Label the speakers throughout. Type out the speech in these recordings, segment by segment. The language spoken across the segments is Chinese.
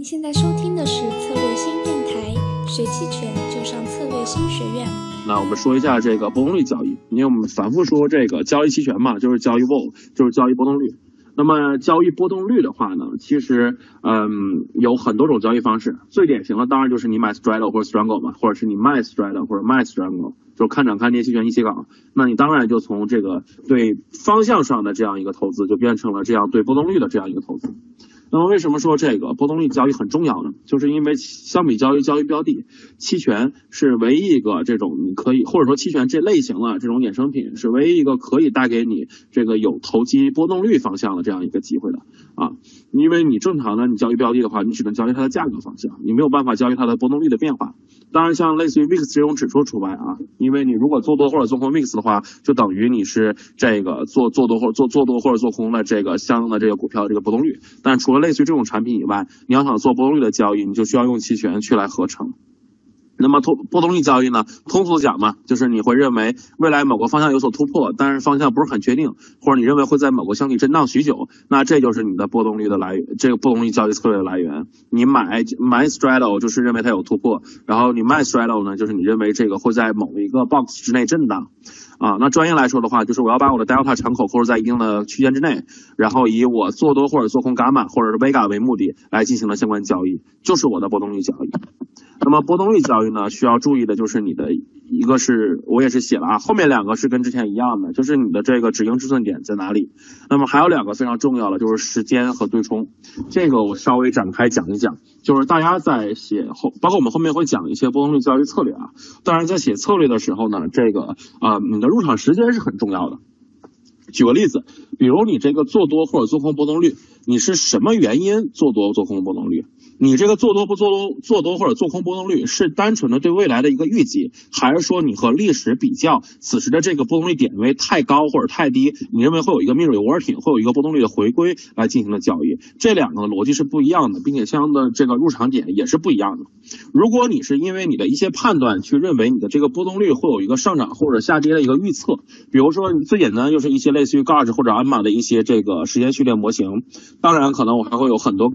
Speaker 1: 您现在收听的是策略新电台，学期权就上策略新学院。
Speaker 2: 那我们说一下这个波动率交易，因为我们反复说这个交易期权嘛，就是交易 vol，就是交易波动率。那么交易波动率的话呢，其实嗯有很多种交易方式，最典型的当然就是你买 straddle 或者 strangle 嘛，或者是你卖 straddle 或者卖 strangle，就是看涨看跌期权一起搞。那你当然就从这个对方向上的这样一个投资，就变成了这样对波动率的这样一个投资。那么为什么说这个波动率交易很重要呢？就是因为相比交易交易标的，期权是唯一一个这种你可以或者说期权这类型的这种衍生品是唯一一个可以带给你这个有投机波动率方向的这样一个机会的啊。因为你正常的你交易标的的话，你只能交易它的价格方向，你没有办法交易它的波动率的变化。当然，像类似于 VIX 这种指数除外啊，因为你如果做多或者做空 VIX 的话，就等于你是这个做做多或者做做多或者做空的这个相应的这个股票的这个波动率。但除了类似于这种产品以外，你要想做波动率的交易，你就需要用期权去来合成。那么通波动率交易呢？通俗讲嘛，就是你会认为未来某个方向有所突破，但是方向不是很确定，或者你认为会在某个箱体震荡许久，那这就是你的波动率的来源，这个波动率交易策略的来源。你买买 straddle 就是认为它有突破，然后你卖 straddle 呢，就是你认为这个会在某一个 box 之内震荡。啊，那专业来说的话，就是我要把我的 delta 敞口控制在一定的区间之内，然后以我做多或者做空伽马或者是 vega 为目的来进行了相关交易，就是我的波动率交易。那么波动率交易呢，需要注意的就是你的一个是我也是写了啊，后面两个是跟之前一样的，就是你的这个止盈止损点在哪里。那么还有两个非常重要的就是时间和对冲，这个我稍微展开讲一讲，就是大家在写后，包括我们后面会讲一些波动率交易策略啊。当然在写策略的时候呢，这个啊你的入场时间是很重要的。举个例子，比如你这个做多或者做空波动率，你是什么原因做多做空波动率？你这个做多不做多，做多或者做空波动率是单纯的对未来的一个预计，还是说你和历史比较，此时的这个波动率点位太高或者太低，你认为会有一个 mirror working，会有一个波动率的回归来进行的交易？这两个逻辑是不一样的，并且相应的这个入场点也是不一样的。如果你是因为你的一些判断去认为你的这个波动率会有一个上涨或者下跌的一个预测，比如说最简单就是一些类似于 Gauge 或者 AMA 的一些这个时间序列模型，当然可能我还会有很多。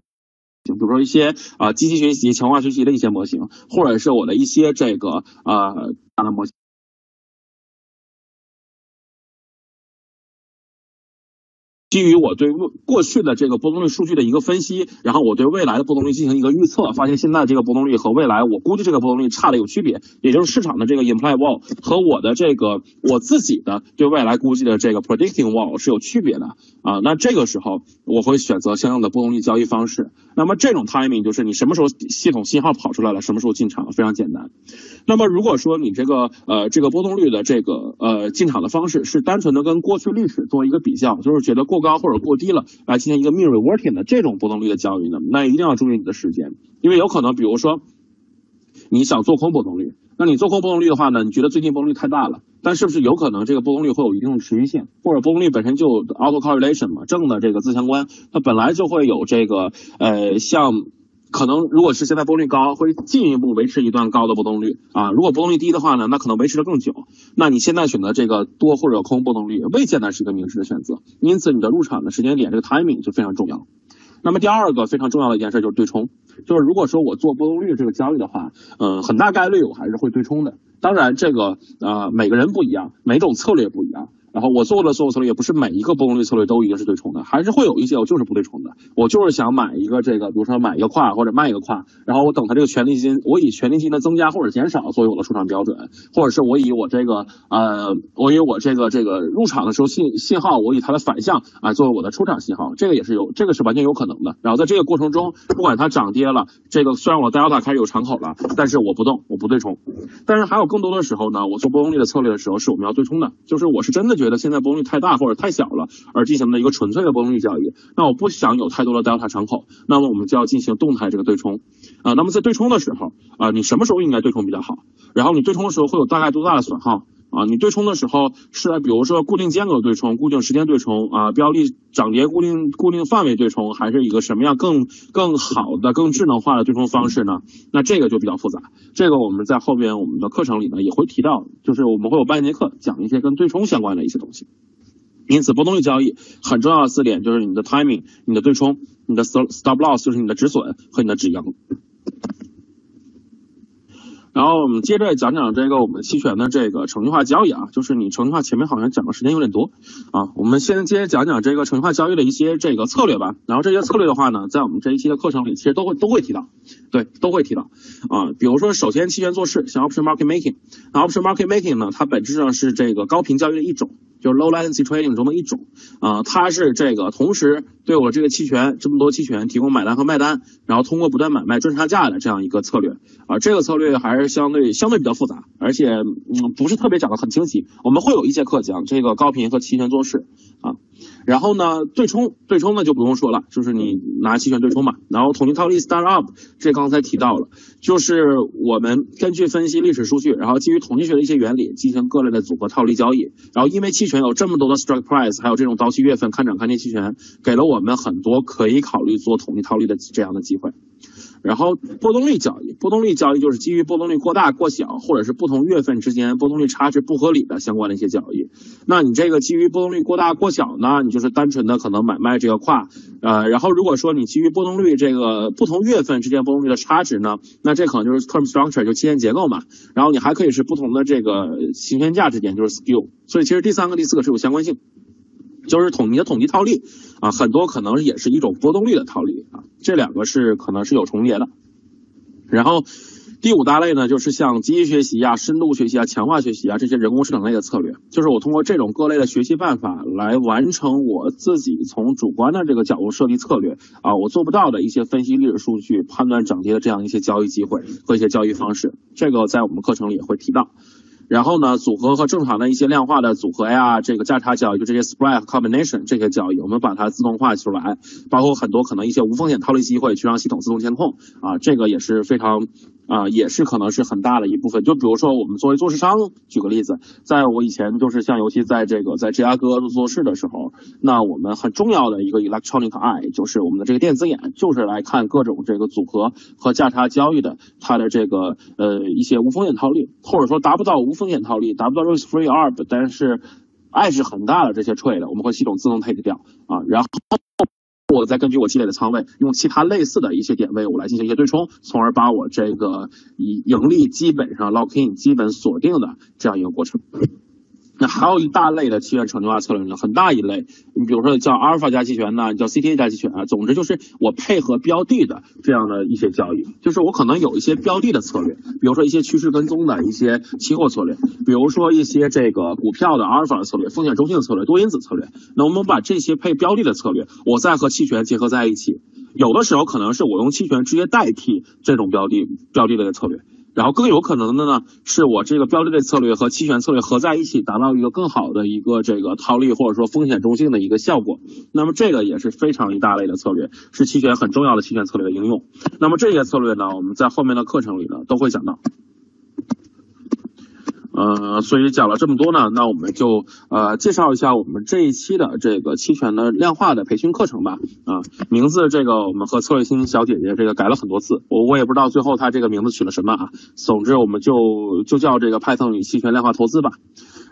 Speaker 2: 比如说一些啊机器学习、强化学习的一些模型，或者是我的一些这个啊大的模型。基于我对过去的这个波动率数据的一个分析，然后我对未来的波动率进行一个预测，发现现在这个波动率和未来我估计这个波动率差的有区别，也就是市场的这个 imply wall 和我的这个我自己的对未来估计的这个 predicting wall 是有区别的啊。那这个时候我会选择相应的波动率交易方式。那么这种 timing 就是你什么时候系统信号跑出来了，什么时候进场，非常简单。那么如果说你这个呃这个波动率的这个呃进场的方式是单纯的跟过去历史做一个比较，就是觉得过过高或者过低了来进行一个 mirror working 的这种波动率的交易呢，那一定要注意你的时间，因为有可能比如说你想做空波动率，那你做空波动率的话呢，你觉得最近波动率太大了，但是不是有可能这个波动率会有一定的持续性，或者波动率本身就 auto correlation 嘛，正的这个自相关，它本来就会有这个呃像。可能如果是现在波动率高，会进一步维持一段高的波动率啊。如果波动率低的话呢，那可能维持的更久。那你现在选择这个多或者空波动率，未见得是一个明智的选择。因此，你的入场的时间点这个 timing 就非常重要。那么第二个非常重要的一件事就是对冲，就是如果说我做波动率这个交易的话，嗯，很大概率我还是会对冲的。当然，这个呃每个人不一样，每种策略不一样。然后我做的所有策略也不是每一个波动率策略都一定是对冲的，还是会有一些我就是不对冲的。我就是想买一个这个，比如说买一个跨或者卖一个跨，然后我等它这个权利金，我以权利金的增加或者减少作为我的出场标准，或者是我以我这个呃，我以我这个这个入场的时候信信号，我以它的反向啊作为我的出场信号，这个也是有，这个是完全有可能的。然后在这个过程中，不管它涨跌了，这个虽然我 delta 开始有敞口了，但是我不动，我不对冲。但是还有更多的时候呢，我做波动率的策略的时候，是我们要对冲的，就是我是真的觉觉得现在波动率太大。或者太小了，而进行的一个纯粹的波动率交易，那我不想有太多的 delta 敞口，那么我们就要进行动态这个对冲啊。那么在对冲的时候啊，你什么时候应该对冲比较好？然后你对冲的时候会有大概多大的损耗啊？你对冲的时候是比如说固定间隔对冲、固定时间对冲啊、标的涨跌固定固定范围对冲，还是一个什么样更更好的、更智能化的对冲方式呢？那这个就比较复杂。这个我们在后边我们的课程里呢也会提到，就是我们会有半节课讲一些跟对冲相关的一些东西。因此，波动率交易很重要的四点就是你的 timing、你的对冲、你的 stop loss 就是你的止损和你的止盈。然后我们接着讲讲这个我们期权的这个程序化交易啊，就是你程序化前面好像讲的时间有点多啊，我们先接着讲讲这个程序化交易的一些这个策略吧。然后这些策略的话呢，在我们这一期的课程里其实都会都会提到，对，都会提到啊。比如说，首先期权做市，像 option market making，那 option market making 呢，它本质上是这个高频交易的一种。就是 low latency trading 中的一种啊，它是这个同时对我这个期权这么多期权提供买单和卖单，然后通过不断买卖赚差价的这样一个策略啊，这个策略还是相对相对比较复杂，而且嗯不是特别讲的很清晰。我们会有一节课讲这个高频和期权做市啊。然后呢，对冲对冲呢就不用说了，就是你拿期权对冲嘛。然后统计套利 start up，这刚才提到了，就是我们根据分析历史数据，然后基于统计学的一些原理进行各类的组合套利交易。然后因为期权有这么多的 strike price，还有这种到期月份看涨看跌期权，给了我们很多可以考虑做统一套利的这样的机会。然后波动率交易，波动率交易就是基于波动率过大过小，或者是不同月份之间波动率差值不合理的相关的一些交易。那你这个基于波动率过大过小呢，你就是单纯的可能买卖这个跨，呃，然后如果说你基于波动率这个不同月份之间波动率的差值呢，那这可能就是 term structure 就期限结构嘛。然后你还可以是不同的这个行权价之间就是 skew。所以其实第三个、第四个是有相关性。就是统一的统计套利啊，很多可能也是一种波动率的套利啊，这两个是可能是有重叠的。然后第五大类呢，就是像机器学习啊、深度学习啊、强化学习啊这些人工智能类的策略，就是我通过这种各类的学习办法来完成我自己从主观的这个角度设计策略啊，我做不到的一些分析历史数据、判断涨跌的这样一些交易机会和一些交易方式，这个在我们课程里也会提到。然后呢，组合和正常的一些量化的组合呀，这个价差交易，就这些 spread combination 这些交易，我们把它自动化出来，包括很多可能一些无风险套利机会，去让系统自动监控啊，这个也是非常。啊，也是可能是很大的一部分。就比如说，我们作为做市商，举个例子，在我以前就是像尤其在这个在芝加哥做事的时候，那我们很重要的一个 electronic eye 就是我们的这个电子眼，就是来看各种这个组合和价差交易的它的这个呃一些无风险套利，或者说达不到无风险套利，达不到 risk free arb，但是爱是很大的这些 trade，我们会系统自动 take 掉啊，然后。我再根据我积累的仓位，用其他类似的一些点位，我来进行一些对冲，从而把我这个盈利基本上 lock in 基本锁定的这样一个过程。那还有一大类的期权程序化策略呢，很大一类，你比如说叫阿尔法加期权呢，叫 CTA 加期权啊，总之就是我配合标的的这样的一些交易，就是我可能有一些标的的策略，比如说一些趋势跟踪的一些期货策略，比如说一些这个股票的阿尔法的策略、风险中性的策略、多因子策略，那我们把这些配标的的策略，我再和期权结合在一起，有的时候可能是我用期权直接代替这种标的标的类的策略。然后更有可能的呢，是我这个标的类策略和期权策略合在一起，达到一个更好的一个这个套利或者说风险中性的一个效果。那么这个也是非常一大类的策略，是期权很重要的期权策略的应用。那么这些策略呢，我们在后面的课程里呢都会讲到。呃，所以讲了这么多呢，那我们就呃介绍一下我们这一期的这个期权的量化的培训课程吧。啊，名字这个我们和策略星小姐姐这个改了很多次，我我也不知道最后她这个名字取了什么啊。总之我们就就叫这个 Python 与期权量化投资吧。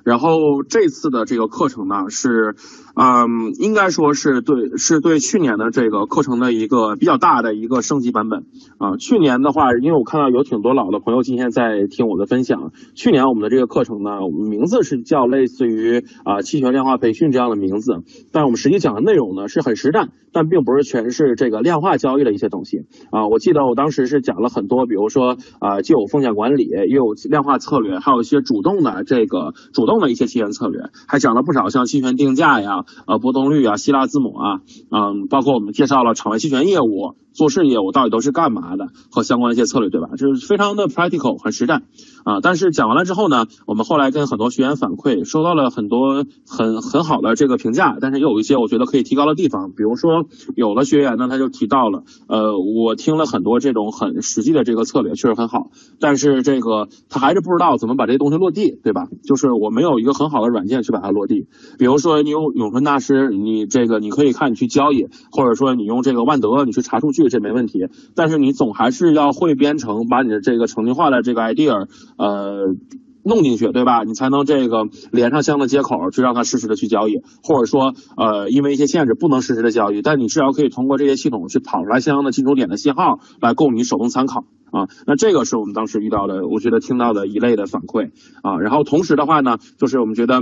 Speaker 2: 然后这次的这个课程呢是，嗯，应该说是对，是对去年的这个课程的一个比较大的一个升级版本啊。去年的话，因为我看到有挺多老的朋友今天在听我的分享，去年我们的这个课程呢，我们名字是叫类似于啊期权量化培训这样的名字，但我们实际讲的内容呢是很实战，但并不是全是这个量化交易的一些东西啊。我记得我当时是讲了很多，比如说啊，既有风险管理，又有量化策略，还有一些主动的这个主动。用的一些期权策略，还讲了不少像期权定价呀、呃波动率啊、希腊字母啊，嗯，包括我们介绍了场外期权业务。做事业务到底都是干嘛的和相关一些策略，对吧？就是非常的 practical，很实战啊。但是讲完了之后呢，我们后来跟很多学员反馈，收到了很多很很好的这个评价，但是也有一些我觉得可以提高的地方。比如说，有的学员呢他就提到了，呃，我听了很多这种很实际的这个策略，确实很好，但是这个他还是不知道怎么把这些东西落地，对吧？就是我没没有一个很好的软件去把它落地。比如说，你用永春大师，你这个你可以看你去交易，或者说你用这个万德，你去查数据。这没问题，但是你总还是要会编程，把你的这个程序化的这个 idea，呃，弄进去，对吧？你才能这个连上相应的接口，去让它实时的去交易，或者说呃因为一些限制不能实时的交易，但你至少可以通过这些系统去跑出来相应的进出点的信号，来供你手动参考啊。那这个是我们当时遇到的，我觉得听到的一类的反馈啊。然后同时的话呢，就是我们觉得。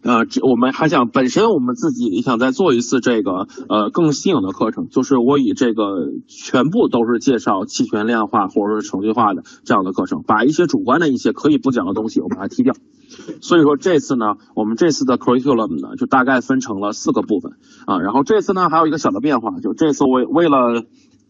Speaker 2: 呃，这我们还想，本身我们自己也想再做一次这个呃更新颖的课程，就是我以这个全部都是介绍期权量化或者是程序化的这样的课程，把一些主观的一些可以不讲的东西我把它踢掉。所以说这次呢，我们这次的 curriculum 呢就大概分成了四个部分啊，然后这次呢还有一个小的变化，就这次为为了。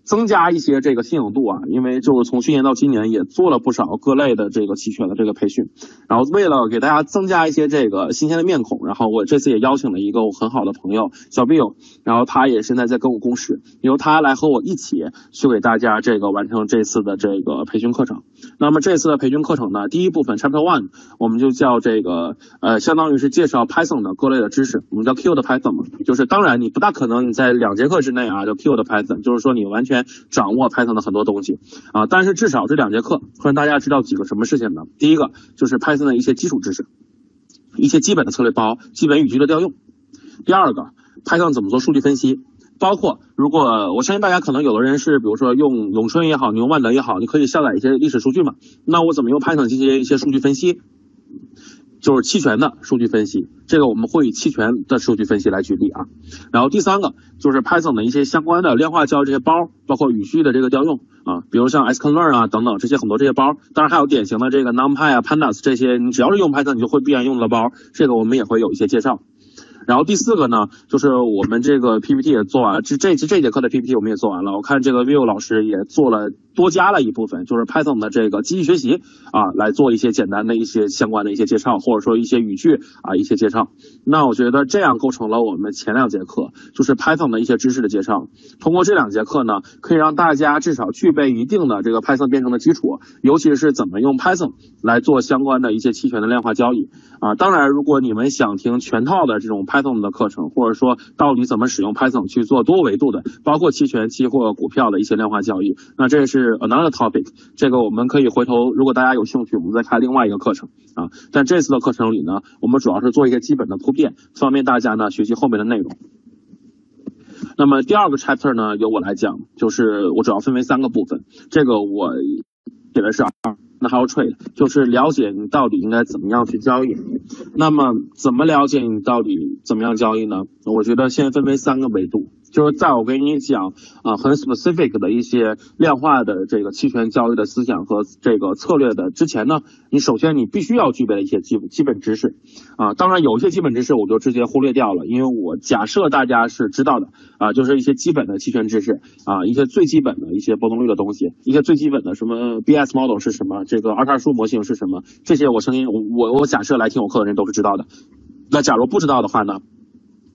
Speaker 2: 增加一些这个新颖度啊，因为就是从去年到今年也做了不少各类的这个期权的这个培训，然后为了给大家增加一些这个新鲜的面孔，然后我这次也邀请了一个我很好的朋友小 Bill，然后他也现在在跟我共事，由他来和我一起去给大家这个完成这次的这个培训课程。那么这次的培训课程呢，第一部分 Chapter One 我们就叫这个呃，相当于是介绍 Python 的各类的知识，我们叫 Q 的 Python，就是当然你不大可能你在两节课之内啊就 Q 的 Python，就是说你完全。掌握 Python 的很多东西啊，但是至少这两节课会让大家知道几个什么事情呢？第一个就是 Python 的一些基础知识，一些基本的策略包、基本语句的调用。第二个，Python 怎么做数据分析，包括如果我相信大家可能有的人是，比如说用咏春也好，你用万德也好，你可以下载一些历史数据嘛。那我怎么用 Python 进行一些数据分析？就是期权的数据分析，这个我们会以期权的数据分析来举例啊。然后第三个就是 Python 的一些相关的量化交易这些包，包括语序的这个调用啊，比如像 sklearn 啊等等这些很多这些包，当然还有典型的这个 NumPy 啊 Pandas 这些，你只要是用 Python 你就会必然用的包，这个我们也会有一些介绍。然后第四个呢，就是我们这个 PPT 也做完了，这这这节课的 PPT 我们也做完了。我看这个 View 老师也做了多加了一部分，就是 Python 的这个机器学习啊，来做一些简单的一些相关的一些介绍，或者说一些语句啊一些介绍。那我觉得这样构成了我们前两节课就是 Python 的一些知识的介绍。通过这两节课呢，可以让大家至少具备一定的这个 Python 编程的基础，尤其是怎么用 Python 来做相关的一些期权的量化交易啊。当然，如果你们想听全套的这种 Python Python 的课程，或者说到底怎么使用 Python 去做多维度的，包括期权、期货、股票的一些量化交易，那这是 another topic。这个我们可以回头，如果大家有兴趣，我们再开另外一个课程啊。但这次的课程里呢，我们主要是做一些基本的铺垫，方便大家呢学习后面的内容。那么第二个 chapter 呢，由我来讲，就是我主要分为三个部分，这个我写的是二。那还有 trade，就是了解你到底应该怎么样去交易。那么怎么了解你到底怎么样交易呢？我觉得先分为三个维度。就是在我给你讲啊很 specific 的一些量化的这个期权交易的思想和这个策略的之前呢，你首先你必须要具备的一些基基本知识啊，当然有一些基本知识我就直接忽略掉了，因为我假设大家是知道的啊，就是一些基本的期权知识啊，一些最基本的一些波动率的东西，一些最基本的什么 BS model 是什么，这个二叉树模型是什么，这些我声音我我假设来听我课的人都是知道的。那假如不知道的话呢？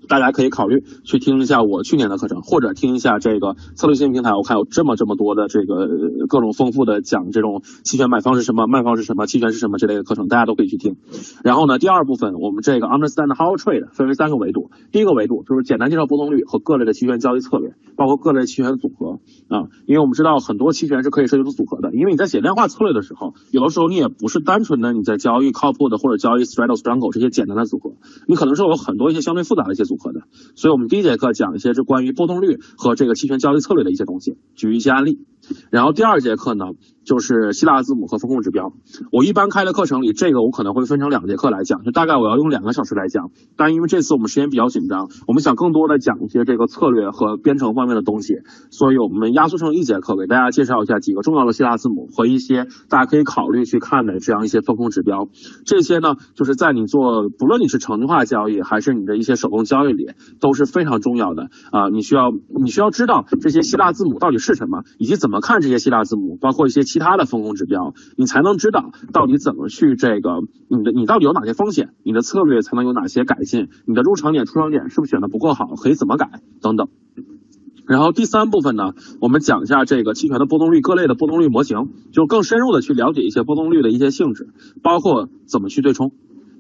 Speaker 2: 大家可以考虑去听一下我去年的课程，或者听一下这个策略性平台。我看有这么这么多的这个各种丰富的讲这种期权买方是什么，卖方是什么，期权是什么之类的课程，大家都可以去听。然后呢，第二部分我们这个 understand how Trade 分为三个维度。第一个维度就是简单介绍波动率和各类的期权交易策略，包括各类期权组合啊。因为我们知道很多期权是可以设计出组合的。因为你在写量化策略的时候，有的时候你也不是单纯的你在交易 call put 或者交易 straddle strangle 这些简单的组合，你可能是有很多一些相对复杂的一些组合的。所以，我们第一节课讲一些是关于波动率和这个期权交易策略的一些东西，举一些案例。然后第二节课呢，就是希腊字母和风控指标。我一般开的课程里，这个我可能会分成两节课来讲，就大概我要用两个小时来讲。但因为这次我们时间比较紧张，我们想更多的讲一些这个策略和编程方面的东西，所以我们压缩成一节课，给大家介绍一下几个重要的希腊字母和一些大家可以考虑去看的这样一些风控指标。这些呢，就是在你做不论你是程序化交易还是你的一些手动交易里，都是非常重要的啊。你需要你需要知道这些希腊字母到底是什么，以及。怎么看这些希腊字母，包括一些其他的风控指标，你才能知道到底怎么去这个你的你到底有哪些风险，你的策略才能有哪些改进，你的入场点出场点是不是选的不够好，可以怎么改等等。然后第三部分呢，我们讲一下这个期权的波动率各类的波动率模型，就更深入的去了解一些波动率的一些性质，包括怎么去对冲，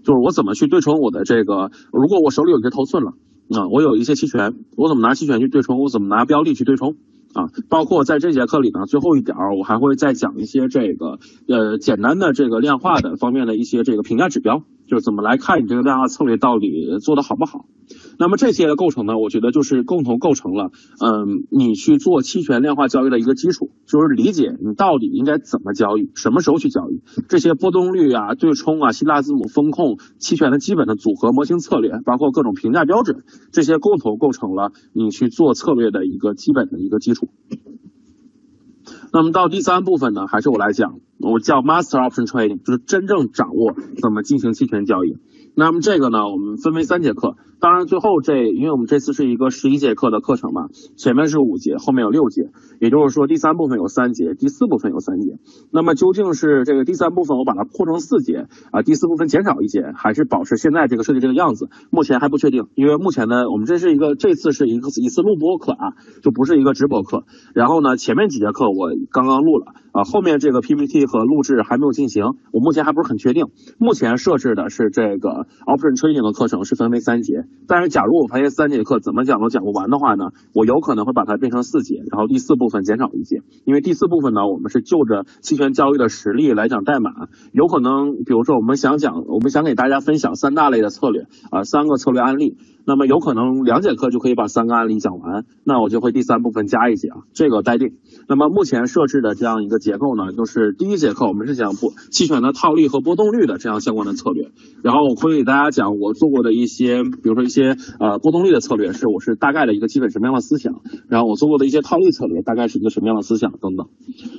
Speaker 2: 就是我怎么去对冲我的这个，如果我手里有一些头寸了啊，我有一些期权，我怎么拿期权去对冲，我怎么拿标的去对冲。啊，包括在这节课里呢，最后一点儿我还会再讲一些这个呃简单的这个量化的方面的一些这个评价指标，就是怎么来看你这个量化策略到底做的好不好。那么这些的构成呢，我觉得就是共同构成了嗯你去做期权量化交易的一个基础，就是理解你到底应该怎么交易，什么时候去交易，这些波动率啊、对冲啊、希腊字母风控、期权的基本的组合模型策略，包括各种评价标准，这些共同构成了你去做策略的一个基本的一个基础。那么到第三部分呢，还是我来讲，我叫 Master Option Trading，就是真正掌握怎么进行期权交易。那么这个呢，我们分为三节课。当然最后这，因为我们这次是一个十一节课的课程嘛，前面是五节，后面有六节，也就是说第三部分有三节，第四部分有三节。那么究竟是这个第三部分我把它扩成四节啊，第四部分减少一节，还是保持现在这个设计这个样子？目前还不确定，因为目前呢，我们这是一个这次是一个一次录播课啊，就不是一个直播课。然后呢，前面几节课我刚刚录了啊，后面这个 PPT 和录制还没有进行，我目前还不是很确定。目前设置的是这个 Option Training 的课程是分为三节。但是，假如我发现三节课怎么讲都讲不完的话呢，我有可能会把它变成四节，然后第四部分减少一节，因为第四部分呢，我们是就着期权交易的实例来讲代码，有可能，比如说我们想讲，我们想给大家分享三大类的策略啊，三个策略案例。那么有可能两节课就可以把三个案例讲完，那我就会第三部分加一节啊，这个待定。那么目前设置的这样一个结构呢，就是第一节课我们是讲波期权的套利和波动率的这样相关的策略，然后我会给大家讲我做过的一些，比如说一些呃波动率的策略是我是大概的一个基本什么样的思想，然后我做过的一些套利策略大概是一个什么样的思想等等。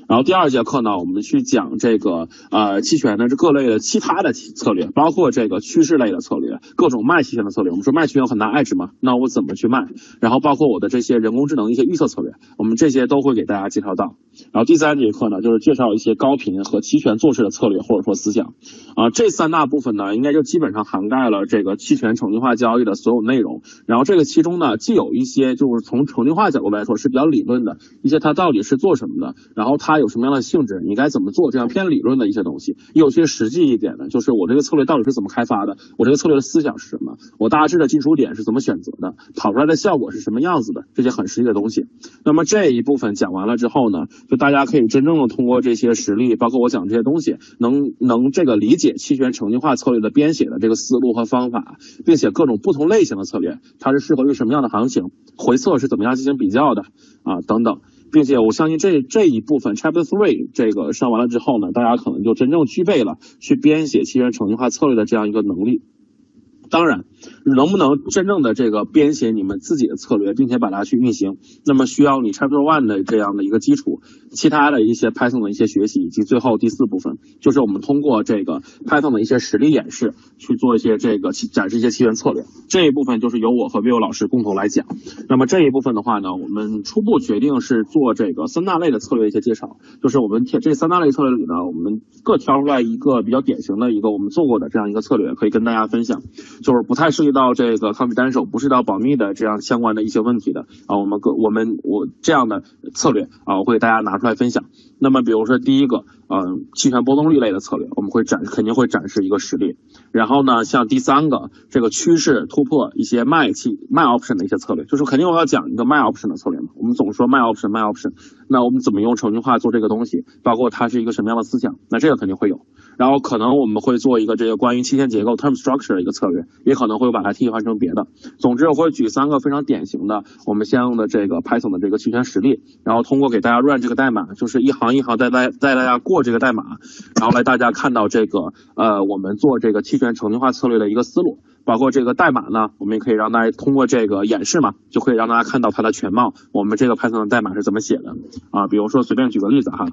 Speaker 2: 然后第二节课呢，我们去讲这个呃期权的这各类的其他的策略，包括这个趋势类的策略，各种卖期权的策略。我们说卖期权有很拿爱值嘛？那我怎么去卖？然后包括我的这些人工智能一些预测策略，我们这些都会给大家介绍到。然后第三节课呢，就是介绍一些高频和期权做事的策略或者说思想。啊，这三大部分呢，应该就基本上涵盖了这个期权程序化交易的所有内容。然后这个其中呢，既有一些就是从程序化角度来说是比较理论的一些，它到底是做什么的，然后它有什么样的性质，你该怎么做，这样偏理论的一些东西。有些实际一点的，就是我这个策略到底是怎么开发的，我这个策略的思想是什么，我大致的进出点点是怎么。选择的跑出来的效果是什么样子的？这些很实际的东西。那么这一部分讲完了之后呢，就大家可以真正的通过这些实例，包括我讲这些东西，能能这个理解期权程序化策略的编写的这个思路和方法，并且各种不同类型的策略，它是适合于什么样的行情，回测是怎么样进行比较的啊等等。并且我相信这这一部分 Chapter Three 这个上完了之后呢，大家可能就真正具备了去编写期权程序化策略的这样一个能力。当然。能不能真正的这个编写你们自己的策略，并且把它去运行，那么需要你 Chapter One 的这样的一个基础，其他的一些 Python 的一些学习，以及最后第四部分，就是我们通过这个 Python 的一些实例演示去做一些这个展示一些期权策略。这一部分就是由我和 Vivo 老师共同来讲。那么这一部分的话呢，我们初步决定是做这个三大类的策略一些介绍，就是我们这三大类策略里呢，我们各挑出来一个比较典型的一个我们做过的这样一个策略，可以跟大家分享，就是不太涉及。到这个抗 i 单手不是到保密的这样相关的一些问题的啊，我们个我们我这样的策略啊，我会给大家拿出来分享。那么比如说第一个，嗯，期权波动率类的策略，我们会展肯定会展示一个实例。然后呢，像第三个这个趋势突破一些卖期卖 option 的一些策略，就是肯定我要讲一个卖 option 的策略嘛。我们总说卖 option 卖 option，那我们怎么用程序化做这个东西？包括它是一个什么样的思想？那这个肯定会有。然后可能我们会做一个这个关于期限结构 term structure 的一个策略，也可能会把它替换成别的。总之我会举三个非常典型的我们相应的这个 Python 的这个期权实例，然后通过给大家 run 这个代码，就是一行一行带带带大家过这个代码，然后来大家看到这个呃我们做这个期权程序化策略的一个思路，包括这个代码呢，我们也可以让大家通过这个演示嘛，就可以让大家看到它的全貌，我们这个 Python 的代码是怎么写的啊？比如说随便举个例子哈。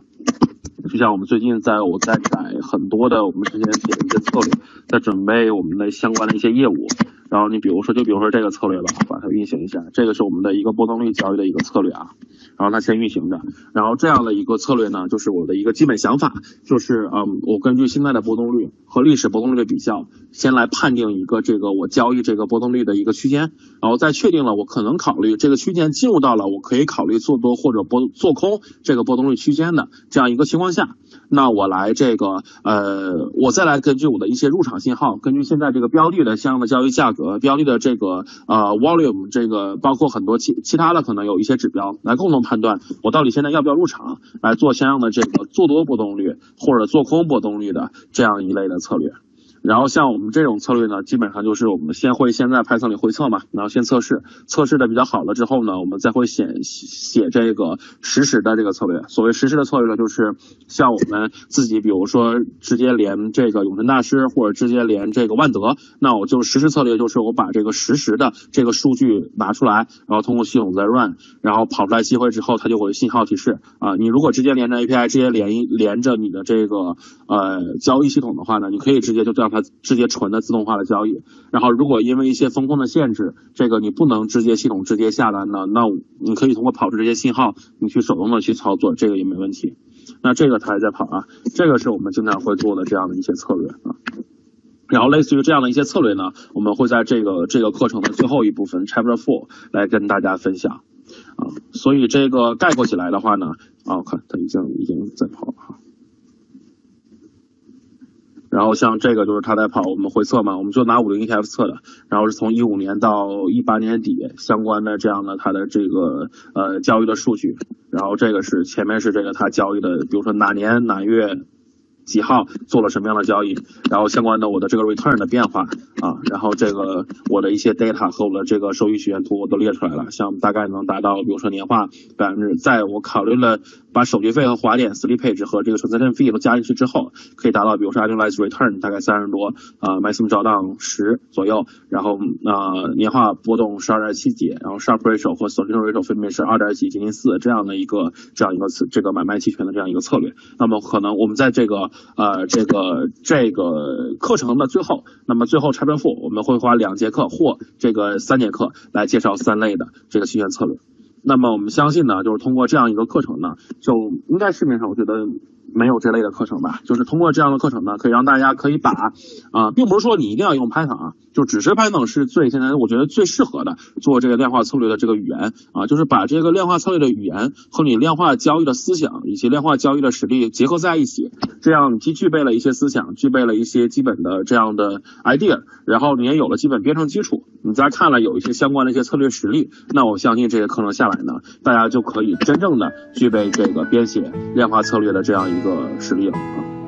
Speaker 2: 就像我们最近在我在改很多的我们之前写的一些策略，在准备我们的相关的一些业务。然后你比如说，就比如说这个策略吧，把它运行一下。这个是我们的一个波动率交易的一个策略啊。然后它先运行着。然后这样的一个策略呢，就是我的一个基本想法，就是嗯，我根据现在的波动率和历史波动率的比较，先来判定一个这个我交易这个波动率的一个区间。然后再确定了我可能考虑这个区间进入到了我可以考虑做多或者波做空这个波动率区间的这样一个情况下，那我来这个呃，我再来根据我的一些入场信号，根据现在这个标的的相应的交易价格。标的的这个呃 volume 这个包括很多其其他的可能有一些指标来共同判断我到底现在要不要入场来做相应的这个做多波动率或者做空波动率的这样一类的策略。然后像我们这种策略呢，基本上就是我们先会先在 Python 里回测嘛，然后先测试，测试的比较好了之后呢，我们再会写写这个实时的这个策略。所谓实时的策略呢，就是像我们自己，比如说直接连这个永生大师，或者直接连这个万德，那我就实时策略就是我把这个实时的这个数据拿出来，然后通过系统再 run，然后跑出来机会之后，它就会信号提示啊。你如果直接连着 API，直接连一连着你的这个呃交易系统的话呢，你可以直接就这样。它直接纯的自动化的交易，然后如果因为一些风控的限制，这个你不能直接系统直接下单呢，那你可以通过跑出这些信号，你去手动的去操作，这个也没问题。那这个它还在跑啊，这个是我们经常会做的这样的一些策略啊。然后类似于这样的一些策略呢，我们会在这个这个课程的最后一部分 Chapter Four 来跟大家分享啊。所以这个概括起来的话呢，啊，我看它已经已经在跑了哈。然后像这个就是他在跑，我们回测嘛，我们就拿五零 ETF 测的，然后是从一五年到一八年底相关的这样的它的这个呃交易的数据，然后这个是前面是这个它交易的，比如说哪年哪月。几号做了什么样的交易，然后相关的我的这个 return 的变化啊，然后这个我的一些 data 和我的这个收益曲线图我都列出来了，像大概能达到，比如说年化百分之，在我考虑了把手续费和滑点 slippage 和这个 transaction fee 都加进去之后，可以达到，比如说 annualized return 大概三十多啊，maximum drawdown 十左右，然后啊年化波动十二点七几，然后 sharp ratio 和 solution ratio 分别是二点几接近四这样的一个这样一个这个买卖期权的这样一个策略，那么可能我们在这个呃，这个这个课程的最后，那么最后拆分付，我们会花两节课或这个三节课来介绍三类的这个期权策略。那么我们相信呢，就是通过这样一个课程呢，就应该市面上我觉得。没有这类的课程吧？就是通过这样的课程呢，可以让大家可以把啊，并不是说你一定要用 Python 啊，就只是 Python 是最现在我觉得最适合的做这个量化策略的这个语言啊，就是把这个量化策略的语言和你量化交易的思想以及量化交易的实力结合在一起，这样既具备了一些思想，具备了一些基本的这样的 idea，然后你也有了基本编程基础，你再看了有一些相关的一些策略实力，那我相信这些课程下来呢，大家就可以真正的具备这个编写量化策略的这样一。一个实力了啊。